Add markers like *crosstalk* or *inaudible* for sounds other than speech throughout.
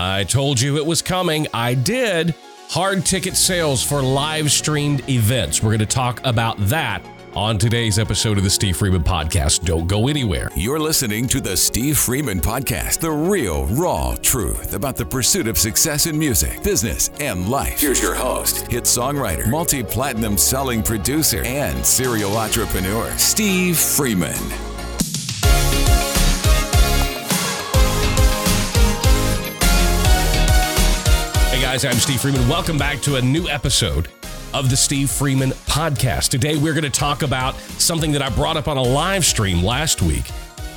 I told you it was coming. I did. Hard ticket sales for live streamed events. We're going to talk about that on today's episode of the Steve Freeman Podcast. Don't go anywhere. You're listening to the Steve Freeman Podcast, the real, raw truth about the pursuit of success in music, business, and life. Here's your host, hit songwriter, multi platinum selling producer, and serial entrepreneur, Steve Freeman. Guys, I'm Steve Freeman. Welcome back to a new episode of the Steve Freeman podcast. Today, we're going to talk about something that I brought up on a live stream last week,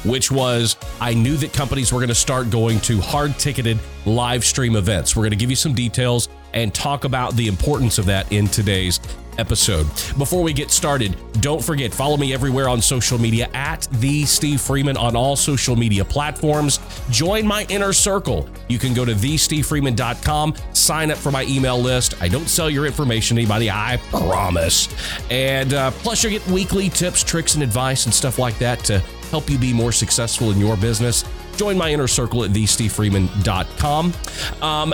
which was I knew that companies were going to start going to hard ticketed live stream events. We're going to give you some details and talk about the importance of that in today's episode. Before we get started, don't forget, follow me everywhere on social media at the Steve Freeman on all social media platforms. Join my inner circle. You can go to thestevefreeman.com, sign up for my email list. I don't sell your information to anybody, I promise. And uh, plus, you get weekly tips, tricks, and advice and stuff like that to help you be more successful in your business. Join my inner circle at thestevefreeman.com. Um,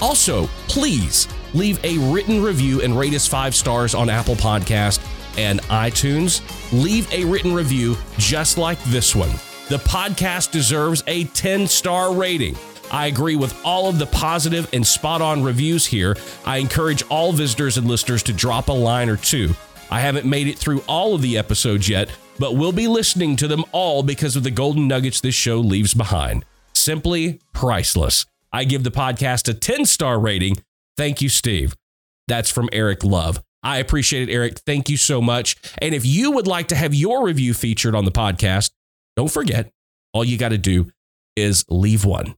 also, please leave a written review and rate us five stars on Apple Podcast and iTunes. Leave a written review just like this one. The podcast deserves a 10 star rating. I agree with all of the positive and spot on reviews here. I encourage all visitors and listeners to drop a line or two. I haven't made it through all of the episodes yet, but we'll be listening to them all because of the golden nuggets this show leaves behind. Simply priceless. I give the podcast a 10 star rating. Thank you, Steve. That's from Eric Love. I appreciate it, Eric. Thank you so much. And if you would like to have your review featured on the podcast, don't forget, all you got to do is leave one.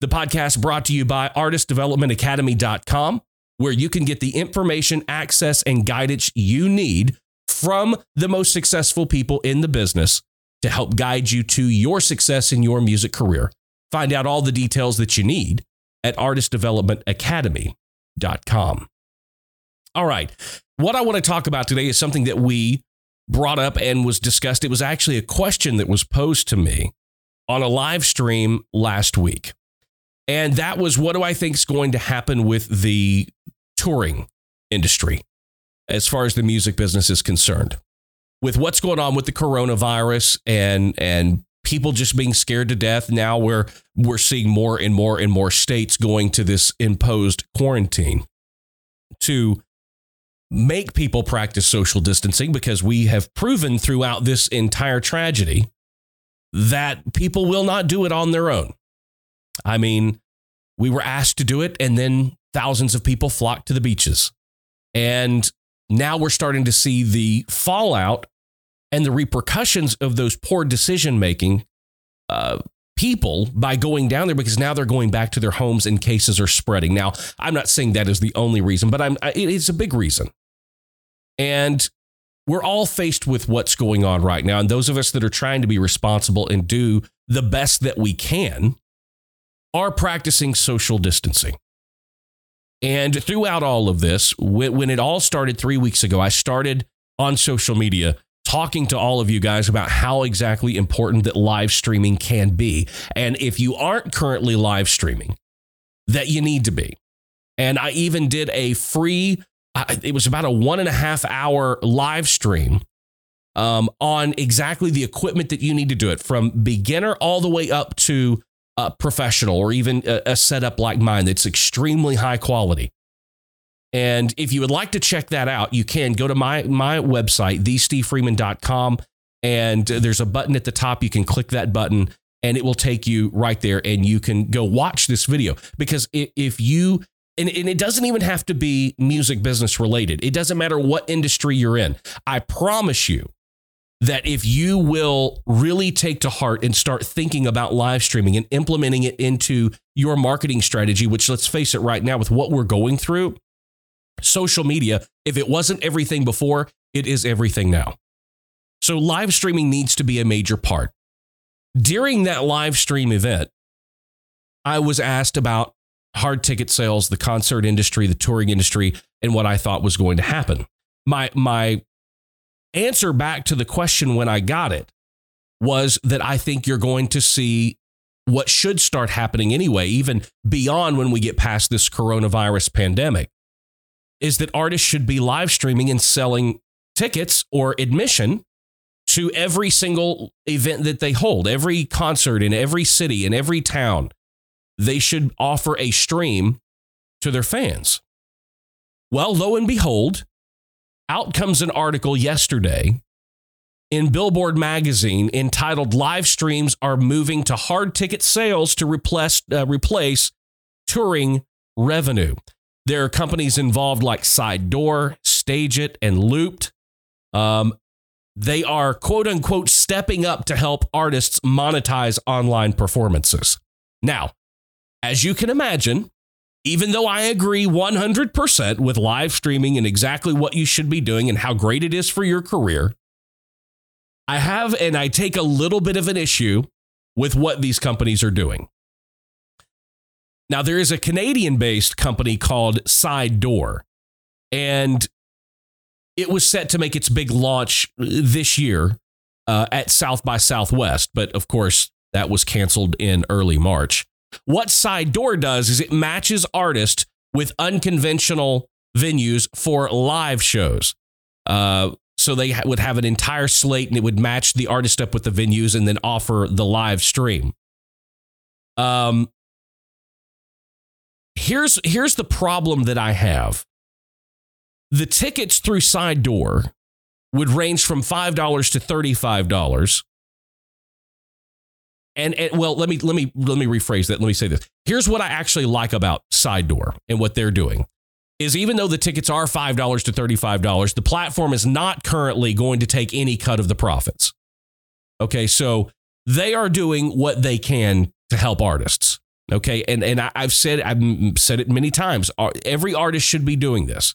The podcast brought to you by artistdevelopmentacademy.com, where you can get the information, access, and guidance you need from the most successful people in the business to help guide you to your success in your music career. Find out all the details that you need at artistdevelopmentacademy.com. All right. What I want to talk about today is something that we brought up and was discussed. It was actually a question that was posed to me on a live stream last week. And that was what do I think is going to happen with the touring industry as far as the music business is concerned? With what's going on with the coronavirus and and people just being scared to death. Now we're we're seeing more and more and more states going to this imposed quarantine to make people practice social distancing because we have proven throughout this entire tragedy that people will not do it on their own. I mean, we were asked to do it and then thousands of people flocked to the beaches. And now we're starting to see the fallout and the repercussions of those poor decision making uh, people by going down there because now they're going back to their homes and cases are spreading. Now, I'm not saying that is the only reason, but I'm, it is a big reason. And we're all faced with what's going on right now. And those of us that are trying to be responsible and do the best that we can are practicing social distancing. And throughout all of this, when, it all started three weeks ago, I started on social media talking to all of you guys about how exactly important that live streaming can be. And if you aren't currently live streaming, that you need to be. And I even did a free, it was about a one and a half hour live stream um, on exactly the equipment that you need to do it from beginner all the way up to uh, professional or even a, a setup like mine that's extremely high quality. And if you would like to check that out, you can go to my my website, thestevefreeman.com, and there's a button at the top. You can click that button and it will take you right there and you can go watch this video. Because if you and, and it doesn't even have to be music business related. It doesn't matter what industry you're in. I promise you that if you will really take to heart and start thinking about live streaming and implementing it into your marketing strategy, which let's face it right now with what we're going through, social media, if it wasn't everything before, it is everything now. So live streaming needs to be a major part. During that live stream event, I was asked about hard ticket sales, the concert industry, the touring industry, and what I thought was going to happen. My my answer back to the question when I got it was that I think you're going to see what should start happening anyway, even beyond when we get past this coronavirus pandemic, is that artists should be live streaming and selling tickets or admission to every single event that they hold, every concert in every city, in every town. They should offer a stream to their fans. Well, lo and behold, out comes an article yesterday in Billboard magazine entitled Live Streams Are Moving to Hard Ticket Sales to Replace, uh, replace Touring Revenue. There are companies involved like Side Door, Stage It, and Looped. Um, they are quote unquote stepping up to help artists monetize online performances. Now, as you can imagine, even though I agree 100% with live streaming and exactly what you should be doing and how great it is for your career, I have and I take a little bit of an issue with what these companies are doing. Now, there is a Canadian based company called Side Door, and it was set to make its big launch this year uh, at South by Southwest, but of course, that was canceled in early March. What Side Door does is it matches artists with unconventional venues for live shows. Uh, so they would have an entire slate and it would match the artist up with the venues and then offer the live stream. Um, here's here's the problem that I have. The tickets through Side Door would range from five dollars to thirty five dollars and, and well, let me let me let me rephrase that. Let me say this. Here's what I actually like about Side Door and what they're doing is even though the tickets are $5 to $35, the platform is not currently going to take any cut of the profits. Okay, so they are doing what they can to help artists. Okay, and and I, have said I've said it many times. Every artist should be doing this.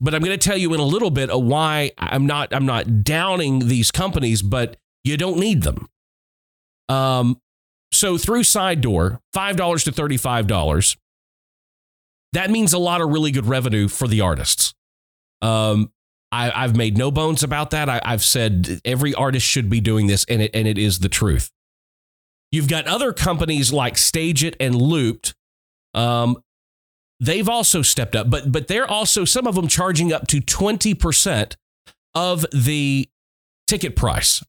But I'm going to tell you in a little bit why I'm not I'm not downing these companies, but you don't need them. Um, so through side door, $5 to $35. That means a lot of really good revenue for the artists. Um, I, have made no bones about that. I, have said every artist should be doing this, and it, and it is the truth. You've got other companies like Stage It and Looped. Um, they've also stepped up, but but they're also some of them charging up to twenty percent of the ticket price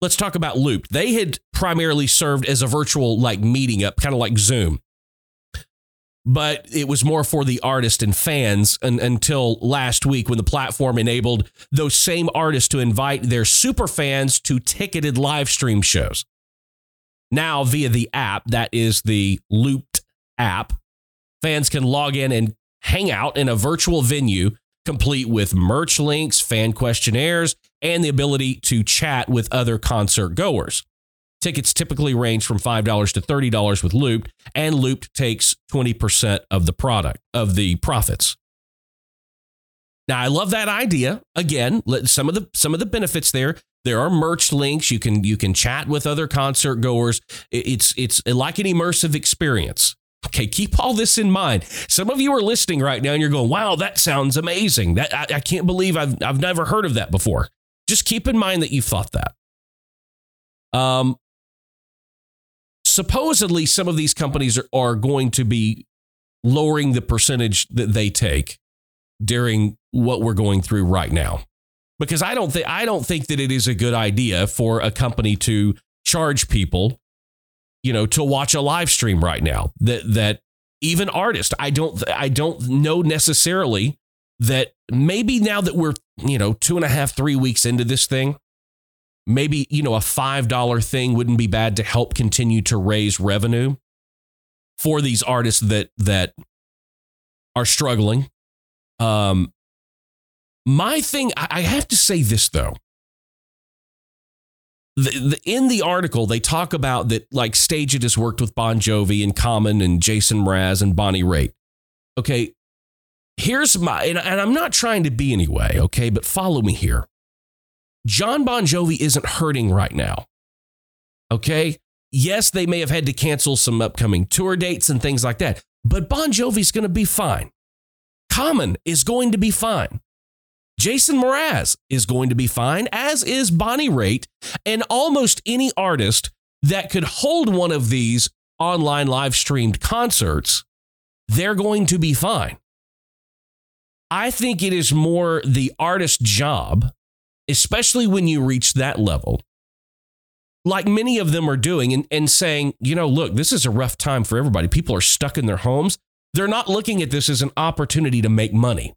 let's talk about Looped. They had primarily served as a virtual like meeting up, kind of like Zoom. But it was more for the artist and fans un- until last week when the platform enabled those same artists to invite their super fans to ticketed live stream shows. Now, via the app, that is the Looped app, fans can log in and hang out in a virtual venue complete with merch links, fan questionnaires, and the ability to chat with other concert goers. Tickets typically range from $5 to $30 with Looped, and Looped takes 20% of the product of the profits. Now, I love that idea. Again, some of the some of the benefits there. There are merch links. You can you can chat with other concert goers. It's it's like an immersive experience. Okay, keep all this in mind. Some of you are listening right now and you're going, wow, that sounds amazing. That I, I can't believe I've, I've never heard of that before. Just keep in mind that you've thought that. Um, supposedly, some of these companies are, are going to be lowering the percentage that they take during what we're going through right now. Because I don't think I don't think that it is a good idea for a company to charge people you know, to watch a live stream right now. That that even artists, I don't I don't know necessarily that maybe now that we're, you know, two and a half, three weeks into this thing, maybe, you know, a five dollar thing wouldn't be bad to help continue to raise revenue for these artists that that are struggling. Um my thing, I have to say this though the, the, in the article, they talk about that like Stage It has worked with Bon Jovi and Common and Jason Mraz and Bonnie Raitt. Okay, here's my, and, and I'm not trying to be anyway, okay, but follow me here. John Bon Jovi isn't hurting right now. Okay. Yes, they may have had to cancel some upcoming tour dates and things like that, but Bon Jovi's going to be fine. Common is going to be fine. Jason Mraz is going to be fine, as is Bonnie Raitt, and almost any artist that could hold one of these online live streamed concerts, they're going to be fine. I think it is more the artist's job, especially when you reach that level, like many of them are doing, and, and saying, you know, look, this is a rough time for everybody. People are stuck in their homes. They're not looking at this as an opportunity to make money.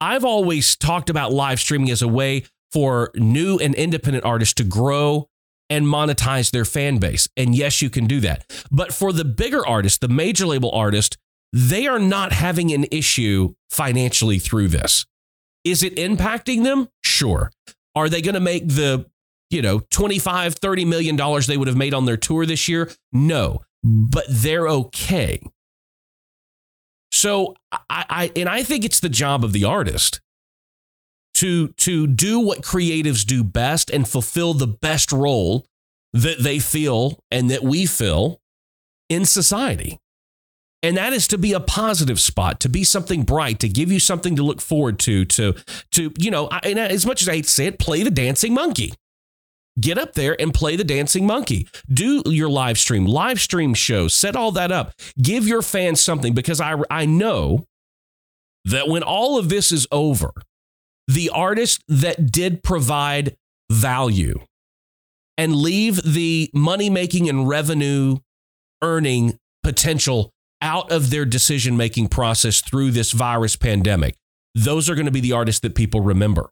I've always talked about live streaming as a way for new and independent artists to grow and monetize their fan base. And yes, you can do that. But for the bigger artists, the major label artists, they are not having an issue financially through this. Is it impacting them? Sure. Are they going to make the, you know, 25, 30 million dollars they would have made on their tour this year? No. But they're okay. So I, I and I think it's the job of the artist to to do what creatives do best and fulfill the best role that they feel and that we feel in society. And that is to be a positive spot, to be something bright, to give you something to look forward to, to, to you know, and as much as I hate to say it, play the dancing monkey. Get up there and play the dancing monkey. Do your live stream, live stream shows, set all that up. Give your fans something because I, I know that when all of this is over, the artist that did provide value and leave the money making and revenue earning potential out of their decision making process through this virus pandemic. Those are going to be the artists that people remember.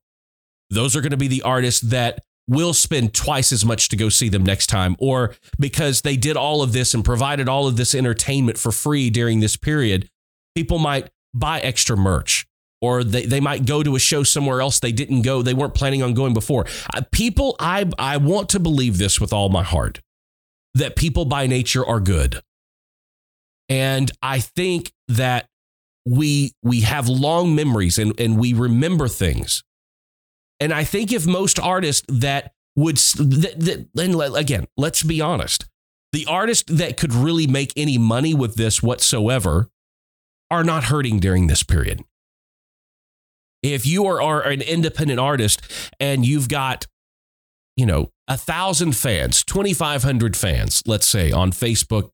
Those are going to be the artists that will spend twice as much to go see them next time, or because they did all of this and provided all of this entertainment for free during this period, people might buy extra merch or they, they might go to a show somewhere else they didn't go they weren't planning on going before. Uh, people I, I want to believe this with all my heart that people by nature are good. And i think that we we have long memories and, and we remember things and i think if most artists that would that, that, again let's be honest the artists that could really make any money with this whatsoever are not hurting during this period if you are, are an independent artist and you've got, you know, a thousand fans, 2,500 fans, let's say on Facebook,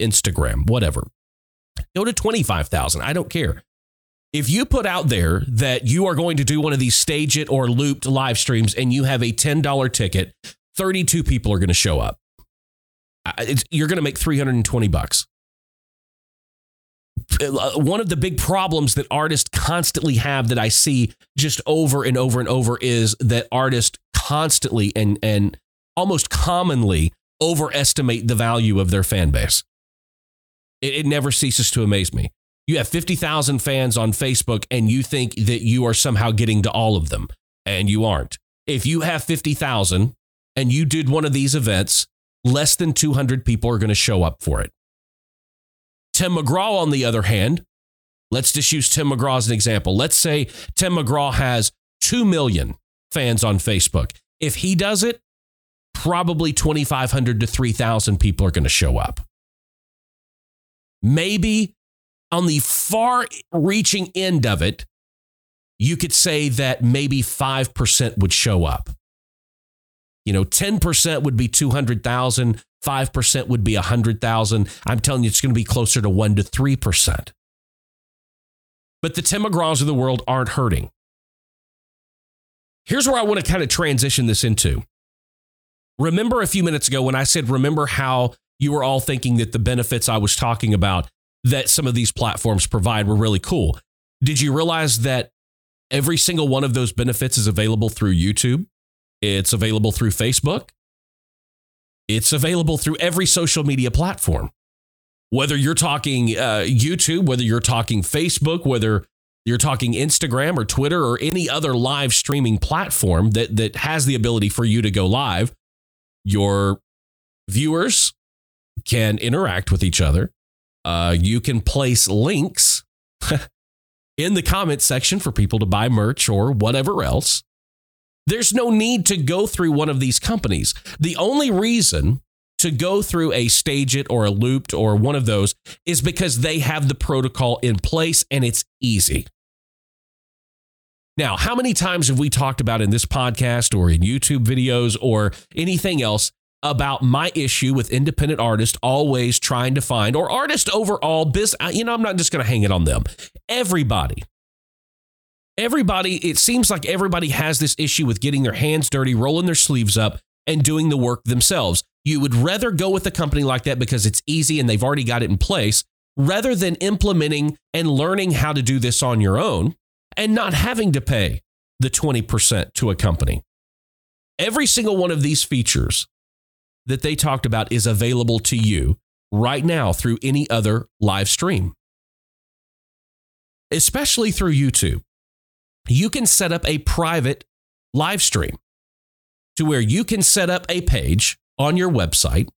Instagram, whatever, go to 25,000. I don't care. If you put out there that you are going to do one of these stage it or looped live streams and you have a $10 ticket, 32 people are going to show up. It's, you're going to make 320 bucks. Uh, one of the big problems that artists constantly have that I see just over and over and over is that artists constantly and and almost commonly overestimate the value of their fan base. It, it never ceases to amaze me. You have 50,000 fans on Facebook and you think that you are somehow getting to all of them, and you aren't. If you have 50,000 and you did one of these events, less than 200 people are going to show up for it. Tim McGraw, on the other hand, let's just use Tim McGraw as an example. Let's say Tim McGraw has 2 million fans on Facebook. If he does it, probably 2,500 to 3,000 people are going to show up. Maybe on the far reaching end of it, you could say that maybe 5% would show up. You know, 10% would be 200,000, 5% would be 100,000. I'm telling you, it's going to be closer to 1% to 3%. But the Tim McGraws of the world aren't hurting. Here's where I want to kind of transition this into. Remember a few minutes ago when I said, remember how you were all thinking that the benefits I was talking about that some of these platforms provide were really cool. Did you realize that every single one of those benefits is available through YouTube? It's available through Facebook. It's available through every social media platform. Whether you're talking uh, YouTube, whether you're talking Facebook, whether you're talking Instagram or Twitter or any other live streaming platform that, that has the ability for you to go live, your viewers can interact with each other. Uh, you can place links *laughs* in the comment section for people to buy merch or whatever else. There's no need to go through one of these companies. The only reason to go through a stage it or a looped or one of those is because they have the protocol in place and it's easy. Now, how many times have we talked about in this podcast or in YouTube videos or anything else about my issue with independent artists always trying to find, or artist overall, business, you know, I'm not just going to hang it on them. Everybody. Everybody, it seems like everybody has this issue with getting their hands dirty, rolling their sleeves up, and doing the work themselves. You would rather go with a company like that because it's easy and they've already got it in place rather than implementing and learning how to do this on your own and not having to pay the 20% to a company. Every single one of these features that they talked about is available to you right now through any other live stream, especially through YouTube. You can set up a private live stream to where you can set up a page on your website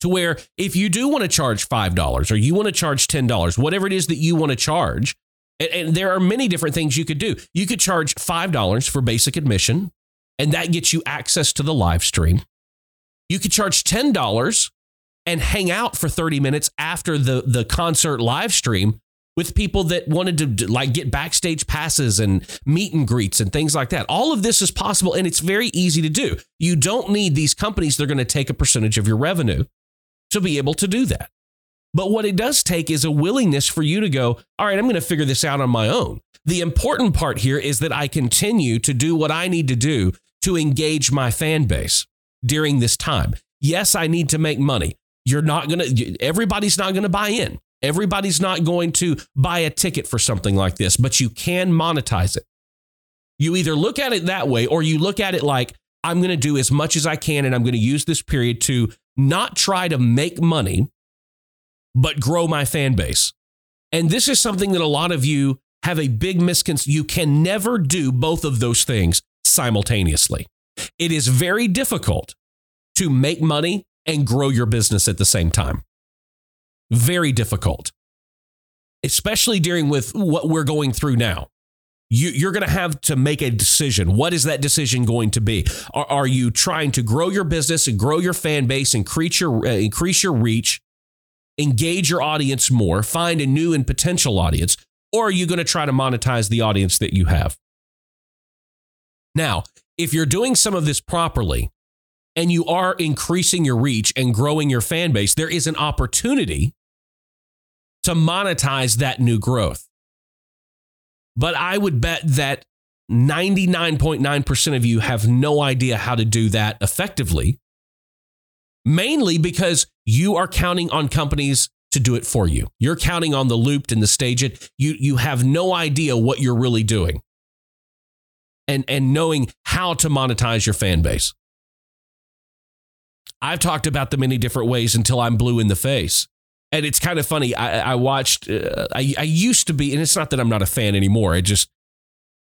to where if you do want to charge $5 or you want to charge $10, whatever it is that you want to charge, and, and, there are many different things you could do. You could charge $5 for basic admission, and that gets you access to the live stream. You could charge $10 and hang out for 30 minutes after the, the concert live stream with people that wanted to like get backstage passes and meet and greets and things like that. All of this is possible and it's very easy to do. You don't need these companies that are going to take a percentage of your revenue to be able to do that. But what it does take is a willingness for you to go, all right, I'm going to figure this out on my own. The important part here is that I continue to do what I need to do to engage my fan base during this time. Yes, I need to make money. You're not going to, everybody's not going to buy in. Everybody's not going to buy a ticket for something like this, but you can monetize it. You either look at it that way or you look at it like, I'm going to do as much as I can and I'm going to use this period to not try to make money, but grow my fan base. And this is something that a lot of you have a big misconception. You can never do both of those things simultaneously. It is very difficult to make money and grow your business at the same time. Very difficult, especially during with what we're going through now. You, are going to have to make a decision. What is that decision going to be? Are, are you trying to grow your business and grow your fan base, increase your uh, increase your reach, engage your audience more, find a new and potential audience, or are you going to try to monetize the audience that you have? Now, if you're doing some of this properly and you are increasing your reach and growing your fan base, there is an opportunity to monetize that new growth. But I would bet that 99.9% of you have no idea how to do that effectively, mainly because you are counting on companies to do it for you. You're counting on the looped and the StageIt. You, you have no idea what you're really doing and, and knowing how to monetize your fan base. I've talked about the many different ways until I'm blue in the face. And it's kind of funny. I, I watched, uh, I, I used to be, and it's not that I'm not a fan anymore. I just,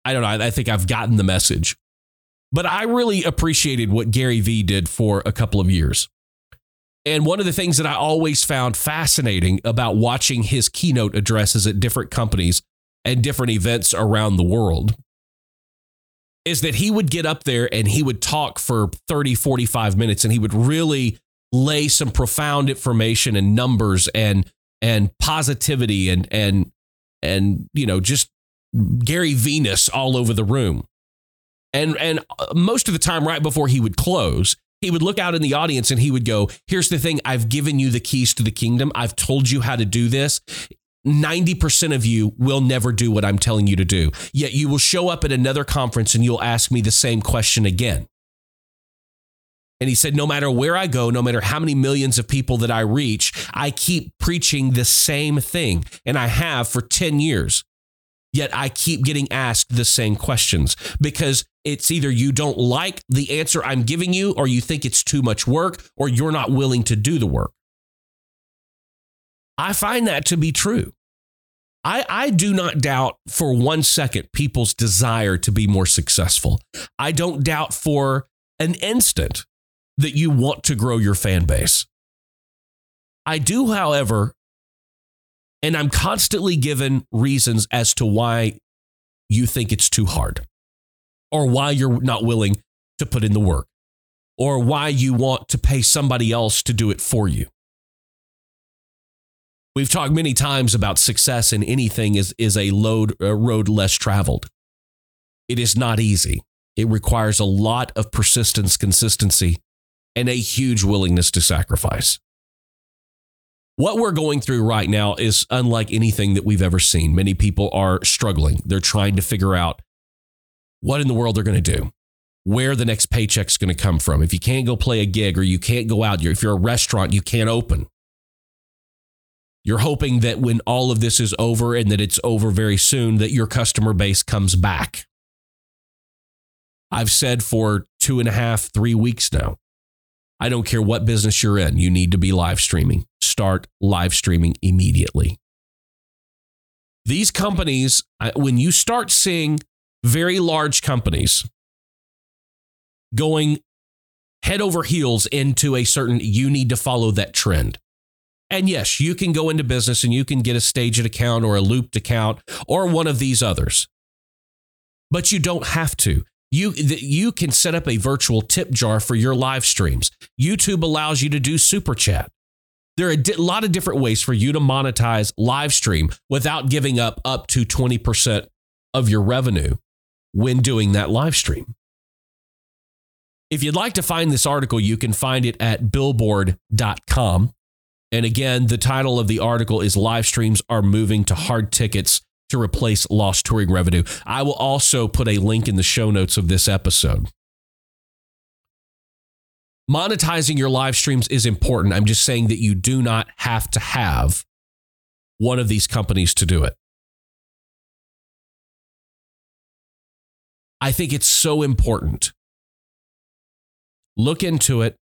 I don't know. I, I think I've gotten the message. But I really appreciated what Gary Vee did for a couple of years. And one of the things that I always found fascinating about watching his keynote addresses at different companies and different events around the world is that he would get up there and he would talk for 30, 45 minutes and he would really lay some profound information and numbers and and positivity and and and you know just Gary Venus all over the room. And and uh, most of the time right before he would close, he would look out in the audience and he would go, "Here's the thing, I've given you the keys to the kingdom. I've told you how to do this. 90% of you will never do what I'm telling you to do. Yet you will show up at another conference and you'll ask me the same question again. And he said, No matter where I go, no matter how many millions of people that I reach, I keep preaching the same thing. And I have for 10 years. Yet I keep getting asked the same questions because it's either you don't like the answer I'm giving you, or you think it's too much work, or you're not willing to do the work. I find that to be true. I, I do not doubt for one second people's desire to be more successful. I don't doubt for an instant that you want to grow your fan base. I do, however, and I'm constantly given reasons as to why you think it's too hard or why you're not willing to put in the work or why you want to pay somebody else to do it for you. We've talked many times about success in anything is, is a load a road less traveled. It is not easy. It requires a lot of persistence, consistency, and a huge willingness to sacrifice. What we're going through right now is unlike anything that we've ever seen. Many people are struggling. They're trying to figure out what in the world they're going to do, where the next paycheck's going to come from. If you can't go play a gig or you can't go out, if you're a restaurant, you can't open. You're hoping that when all of this is over and that it's over very soon, that your customer base comes back. I've said for two and a half, three weeks now, I don't care what business you're in, you need to be live streaming. Start live streaming immediately. These companies, when you start seeing very large companies going head over heels into a certain, you need to follow that trend. And yes, you can go into business and you can get a staged account or a looped account or one of these others. But you don't have to. You, you can set up a virtual tip jar for your live streams. YouTube allows you to do super chat. There are a di- lot of different ways for you to monetize live stream without giving up up to 20% of your revenue when doing that live stream. If you'd like to find this article, you can find it at billboard.com. And again, the title of the article is Live Streams Are Moving to Hard Tickets to replace lost touring revenue. I will also put a link in the show notes of this episode. Monetizing your live streams is important. I'm just saying that you do not have to have one of these companies to do it. I think it's so important. Look into it.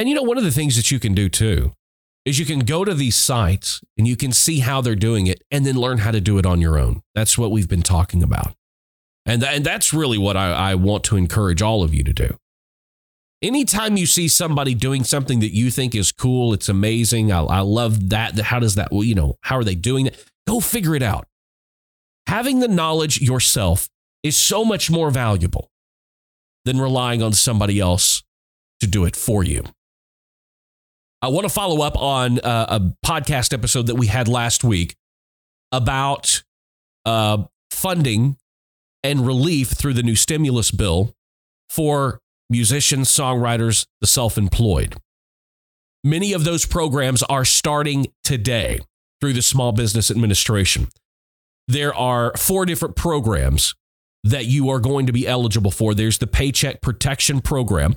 And you know, one of the things that you can do too is you can go to these sites and you can see how they're doing it and then learn how to do it on your own. That's what we've been talking about. And, and that's really what I, I want to encourage all of you to do. Anytime you see somebody doing something that you think is cool, it's amazing. I, I love that. How does that, you know, how are they doing it? Go figure it out. Having the knowledge yourself is so much more valuable than relying on somebody else to do it for you. I want to follow up on uh, a podcast episode that we had last week about uh, funding and relief through the new stimulus bill for musicians, songwriters, the self employed. Many of those programs are starting today through the Small Business Administration. There are four different programs that you are going to be eligible for. There's the Paycheck Protection Program,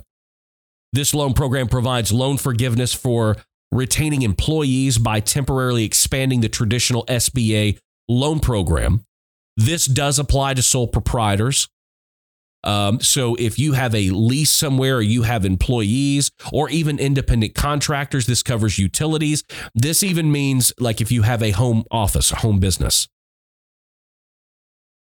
this loan program provides loan forgiveness for retaining employees by temporarily expanding the traditional SBA loan program. This does apply to sole proprietors. Um, so if you have a lease somewhere or you have employees or even independent contractors, this covers utilities. This even means like if you have a home office, a home business.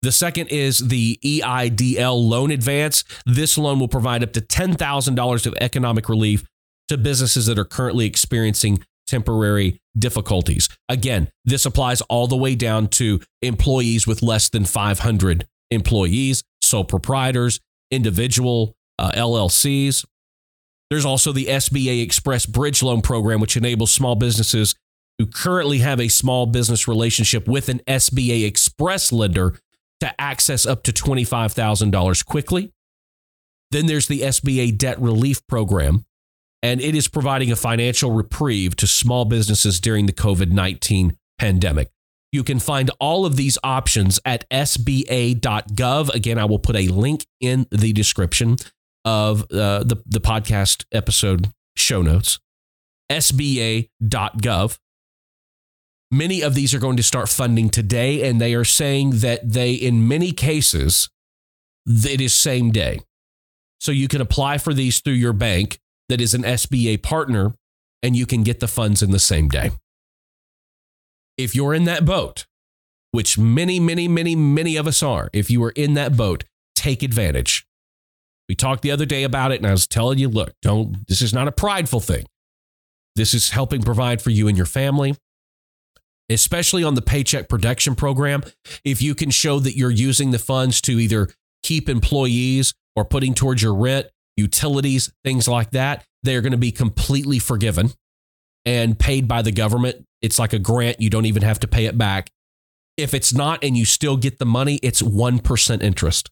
The second is the EIDL loan advance. This loan will provide up to $10,000 of economic relief to businesses that are currently experiencing temporary difficulties. Again, this applies all the way down to employees with less than 500 employees, sole proprietors, individual uh, LLCs. There's also the SBA Express Bridge Loan Program, which enables small businesses who currently have a small business relationship with an SBA Express lender to access up to $25,000 quickly. Then there's the SBA Debt Relief Program, and it is providing a financial reprieve to small businesses during the COVID 19 pandemic. You can find all of these options at sba.gov. Again, I will put a link in the description of uh, the, the podcast episode show notes. sba.gov. Many of these are going to start funding today, and they are saying that they, in many cases, it is same day. So you can apply for these through your bank that is an SBA partner, and you can get the funds in the same day. If you're in that boat, which many, many, many, many of us are, if you are in that boat, take advantage. We talked the other day about it, and I was telling you, look, don't, this is not a prideful thing. This is helping provide for you and your family especially on the Paycheck Protection Program, if you can show that you're using the funds to either keep employees or putting towards your rent, utilities, things like that, they're going to be completely forgiven and paid by the government. It's like a grant, you don't even have to pay it back. If it's not and you still get the money, it's 1% interest.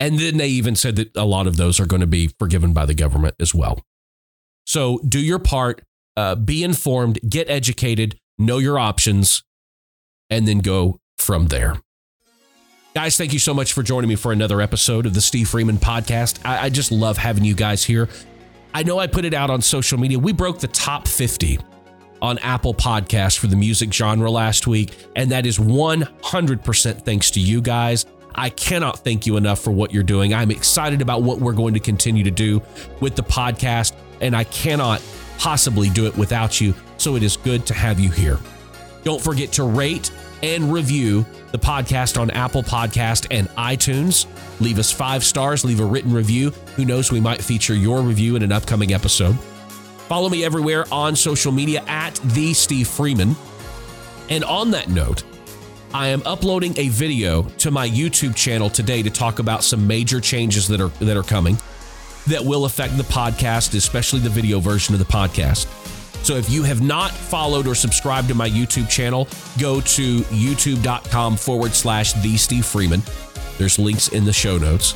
And then they even said that a lot of those are going to be forgiven by the government as well. So do your part, uh, be informed, get educated, know your options, and then go from there. Guys, thank you so much for joining me for another episode of the Steve Freeman podcast. I, I just love having you guys here. I know I put it out on social media. We broke the top 50 on Apple Podcasts for the music genre last week, and that is 100% thanks to you guys. I cannot thank you enough for what you're doing. I'm excited about what we're going to continue to do with the podcast, and I cannot possibly do it without you. So it is good to have you here. Don't forget to rate and review the podcast on Apple Podcast and iTunes. Leave us five stars, leave a written review. Who knows, we might feature your review in an upcoming episode. Follow me everywhere on social media at the Steve Freeman. And on that note, I am uploading a video to my YouTube channel today to talk about some major changes that are that are coming that will affect the podcast, especially the video version of the podcast. So if you have not followed or subscribed to my YouTube channel, go to youtube.com forward slash the Steve Freeman. There's links in the show notes.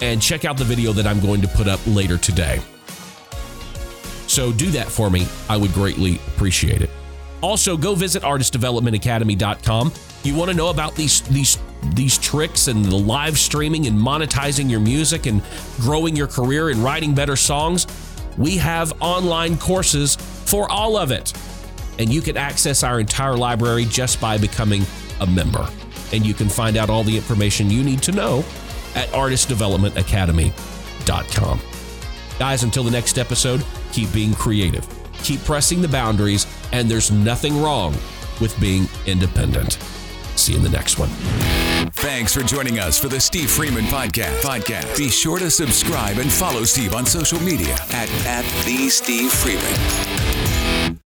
And check out the video that I'm going to put up later today. So do that for me. I would greatly appreciate it. Also, go visit artistdevelopmentacademy.com. You want to know about these these these tricks and the live streaming and monetizing your music and growing your career and writing better songs? We have online courses for all of it. And you can access our entire library just by becoming a member. And you can find out all the information you need to know at artistdevelopmentacademy.com. Guys, until the next episode, keep being creative, keep pressing the boundaries, and there's nothing wrong with being independent. See you in the next one. Thanks for joining us for the Steve Freeman Podcast. Podcast. Be sure to subscribe and follow Steve on social media at, at the Steve Freeman.